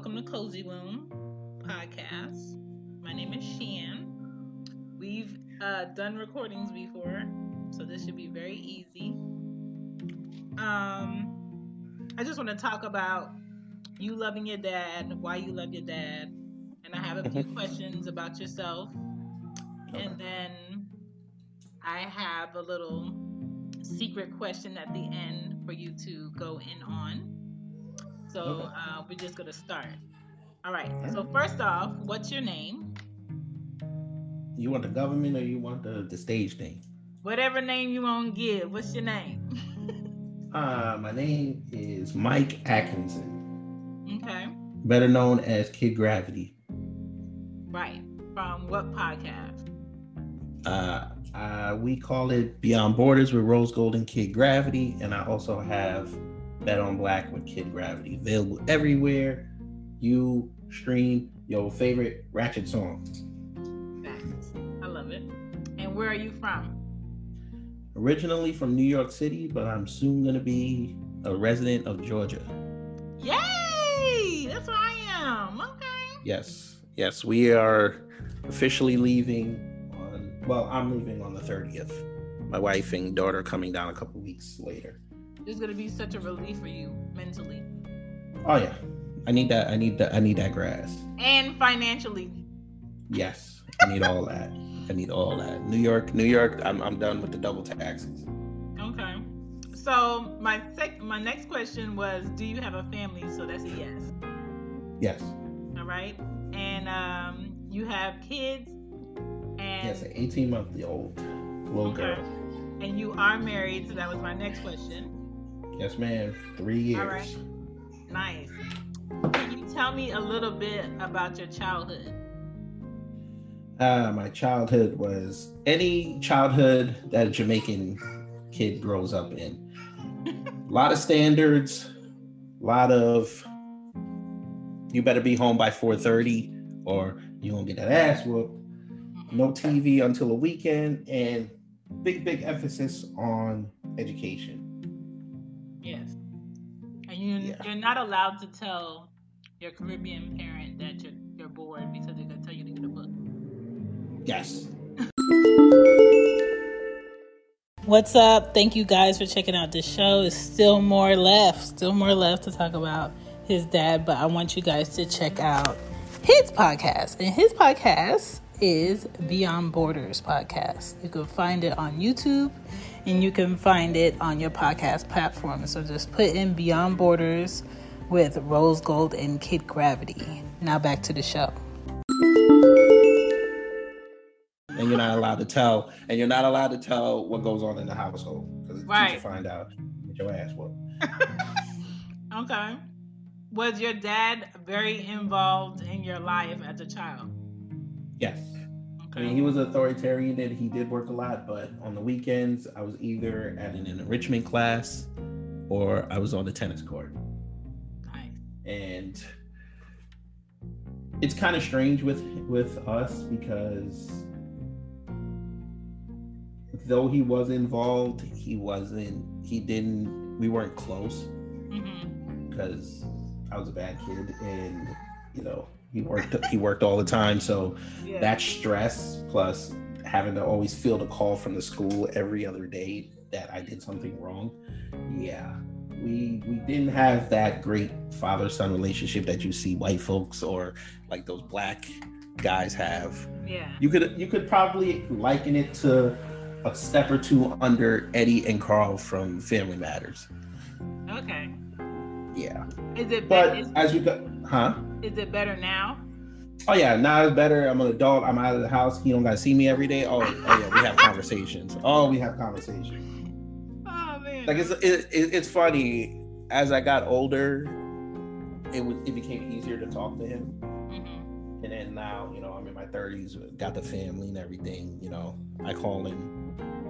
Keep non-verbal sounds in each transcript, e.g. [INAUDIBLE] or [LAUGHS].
Welcome to Cozy Womb podcast. My name is Shan. We've uh, done recordings before, so this should be very easy. Um, I just want to talk about you loving your dad, why you love your dad, and I have a few [LAUGHS] questions about yourself, and then I have a little secret question at the end for you to go in on. So Okay. uh, we're just gonna start. All right. So first off, what's your name? You want the government or you want the, the stage name? Whatever name you want to give. What's your name? [LAUGHS] Uh, my name is Mike Atkinson, okay. better known as Kid Gravity. Right. From what podcast? Uh, uh, we call it Beyond Borders with Rose Gold and Kid Gravity, and I also have Bet on Black with Kid Gravity available everywhere. You stream your favorite Ratchet song. Facts. I love it. And where are you from? Originally from New York City, but I'm soon gonna be a resident of Georgia. Yay! That's where I am. Okay. Yes, yes, we are officially leaving on. Well, I'm leaving on the 30th. My wife and daughter coming down a couple weeks later. Is gonna be such a relief for you mentally Oh yeah, I need that. I need that. I need that grass. and financially. Yes, I need all that. I need all that. New York, New York. I'm I'm done with the double taxes. Okay. So my sec- my next question was, do you have a family? So that's a yes. Yes, All right. And um, you have kids. And yes, an 18 month old little Okay. girl. and you are married. So that was my next question. Yes, ma'am. Three years. All right. Nice. Can you tell me a little bit about your childhood? Uh, my childhood was any childhood that a Jamaican kid grows up in. A lot of standards, a lot of you better be home by 4:30 or you won't get that ass whooped. No TV until a weekend and big big emphasis on education. You're not allowed to tell your Caribbean parent that you're you're bored because they're gonna tell you to get a book. Yes. What's up? Thank you guys for checking out this show. There's still more left, still more left to talk about his dad, but I want you guys to check out his podcast. And his podcast is Beyond Borders Podcast. You can find it on YouTube and you can find it on your podcast platform. So just put in Beyond Borders with Rose Gold and Kid Gravity. Now back to the show. And you're not allowed to tell, and you're not allowed to tell what goes on in the household because right. you find out, get your ass whooped. [LAUGHS] okay. Was your dad very involved in your life as a child? Yes. Okay. I mean, he was authoritarian and he did work a lot, but on the weekends, I was either at an enrichment class or I was on the tennis court. Nice. And it's kind of strange with with us because though he was involved, he wasn't. He didn't. We weren't close mm-hmm. because I was a bad kid, and you know he worked he worked all the time. So yeah. that stress plus having to always feel the call from the school every other day that I did something wrong. Yeah. We we didn't have that great father son relationship that you see white folks or like those black guys have. Yeah. You could you could probably liken it to a step or two under Eddie and Carl from Family Matters. Okay. Yeah. Is it? But is, as we go, huh? Is it better now? Oh yeah, now it's better. I'm an adult. I'm out of the house. He don't gotta see me every day. Oh, oh yeah, we have [LAUGHS] conversations. Oh, we have conversations. Oh man. Like it's it, it, it's funny. As I got older, it was it became easier to talk to him. Mm-hmm. And then now, you know, I'm in my 30s, got the family and everything. You know, I call him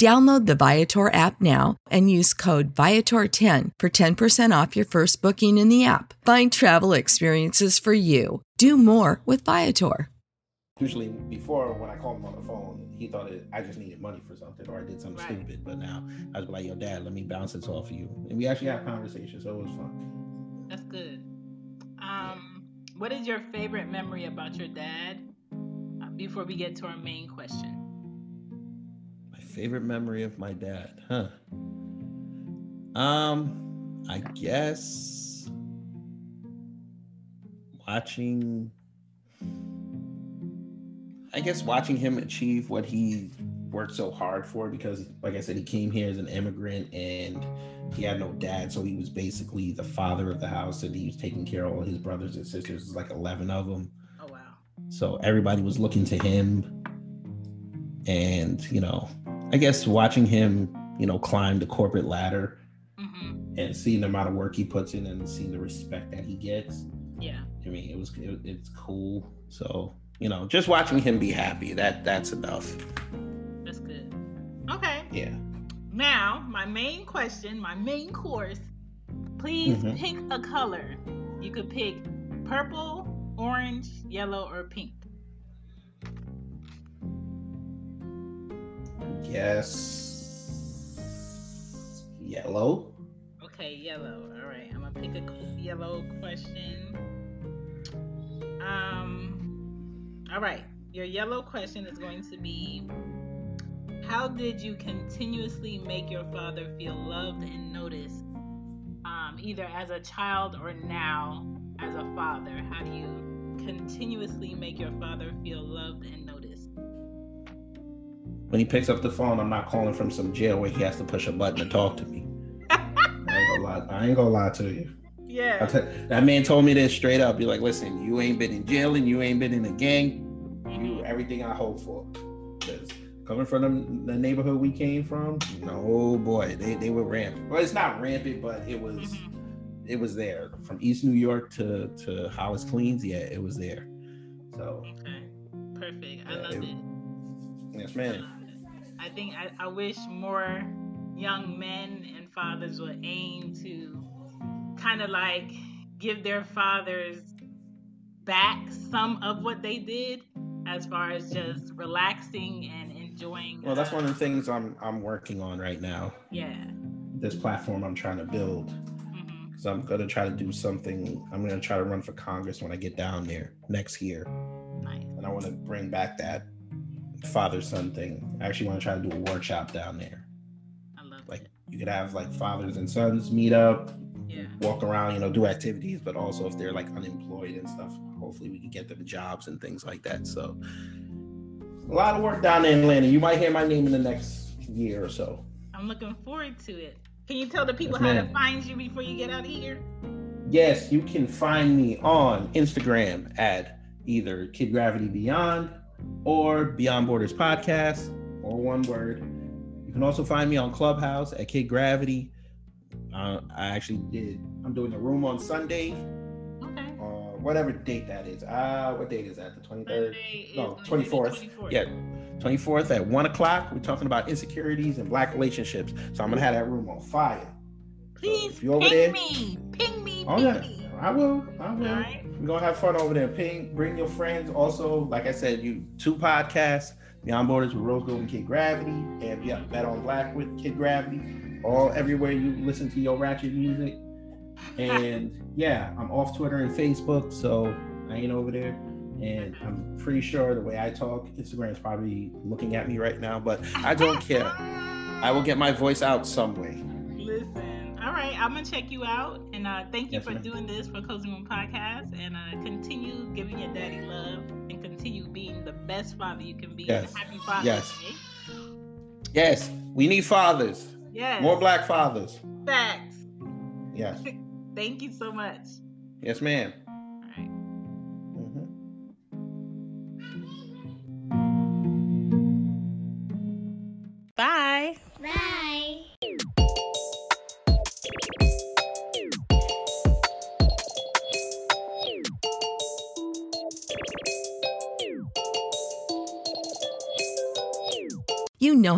Download the Viator app now and use code Viator10 for 10% off your first booking in the app. Find travel experiences for you. Do more with Viator. Usually, before when I called him on the phone, he thought it, I just needed money for something or I did something right. stupid. But now I was like, yo, dad, let me bounce this off of you. And we actually had conversations, so it was fun. That's good. Um, what is your favorite memory about your dad uh, before we get to our main question? Favorite memory of my dad, huh? Um, I guess watching I guess watching him achieve what he worked so hard for because like I said he came here as an immigrant and he had no dad so he was basically the father of the house and he was taking care of all his brothers and sisters There's like 11 of them. Oh wow. So everybody was looking to him and you know I guess watching him, you know, climb the corporate ladder mm-hmm. and seeing the amount of work he puts in and seeing the respect that he gets. Yeah. I mean, it was it, it's cool. So you know, just watching him be happy that that's enough. That's good. Okay. Yeah. Now, my main question, my main course. Please mm-hmm. pick a color. You could pick purple, orange, yellow, or pink. Guess Yellow. Okay, yellow. All right, I'm gonna pick a yellow question. Um, all right, your yellow question is going to be How did you continuously make your father feel loved and noticed, um, either as a child or now as a father? How do you continuously make your father When he picks up the phone, I'm not calling from some jail where he has to push a button to talk to me. I ain't gonna lie. I ain't gonna lie to you. Yeah. Tell, that man told me this straight up. Be like, listen, you ain't been in jail and you ain't been in a gang. You everything I hope for. Because coming from the, the, neighborhood we came from, no boy, they, they were rampant. Well, it's not rampant, but it was mm-hmm. it was there. From East New York to to Hollis Queens, yeah, it was there. So okay, perfect. I love it, it. Yes, man. I think I, I wish more young men and fathers would aim to kind of like give their fathers back some of what they did as far as just relaxing and enjoying well that's uh, one of the things i'm i'm working on right now yeah this platform i'm trying to build because mm-hmm. i'm going to try to do something i'm going to try to run for congress when i get down there next year nice. and i want to bring back that father son thing i actually want to try to do a workshop down there I love like it. you could have like fathers and sons meet up yeah. walk around, you know, do activities, but also if they're like unemployed and stuff, hopefully we can get them jobs and things like that. So a lot of work down in Atlanta. You might hear my name in the next year or so. I'm looking forward to it. Can you tell the people yes, how to find you before you get out of here? Yes, you can find me on Instagram at either Kid Gravity Beyond or Beyond Borders Podcast, or one word. You can also find me on Clubhouse at Kid Gravity. Uh, I actually did. I'm doing a room on Sunday. Okay. Uh, whatever date that is. Uh, what date is that? The 23rd? No, 24th. 24th. Yeah, 24th at one o'clock. We're talking about insecurities and black relationships. So I'm gonna have that room on fire. Please so you over ping there, me. Ping me. Oh, ping yeah. me. I will. I will. We're gonna have fun over there. Ping, bring your friends. Also, like I said, you two podcasts, Beyond Borders with Rose Gold and Kid Gravity, and yeah, Bet on Black with Kid Gravity all everywhere you listen to your ratchet music. And yeah, I'm off Twitter and Facebook, so I ain't over there. And I'm pretty sure the way I talk, Instagram is probably looking at me right now, but I don't care. I will get my voice out some way. Right, I'm gonna check you out, and uh, thank you yes, for ma'am. doing this for Cozy Womb Podcast, and uh, continue giving your daddy love, and continue being the best father you can be. Yes. Happy Father's yes. Day. Yes, we need fathers. Yes. More black fathers. Facts. Yes. [LAUGHS] Thank you so much. Yes, ma'am.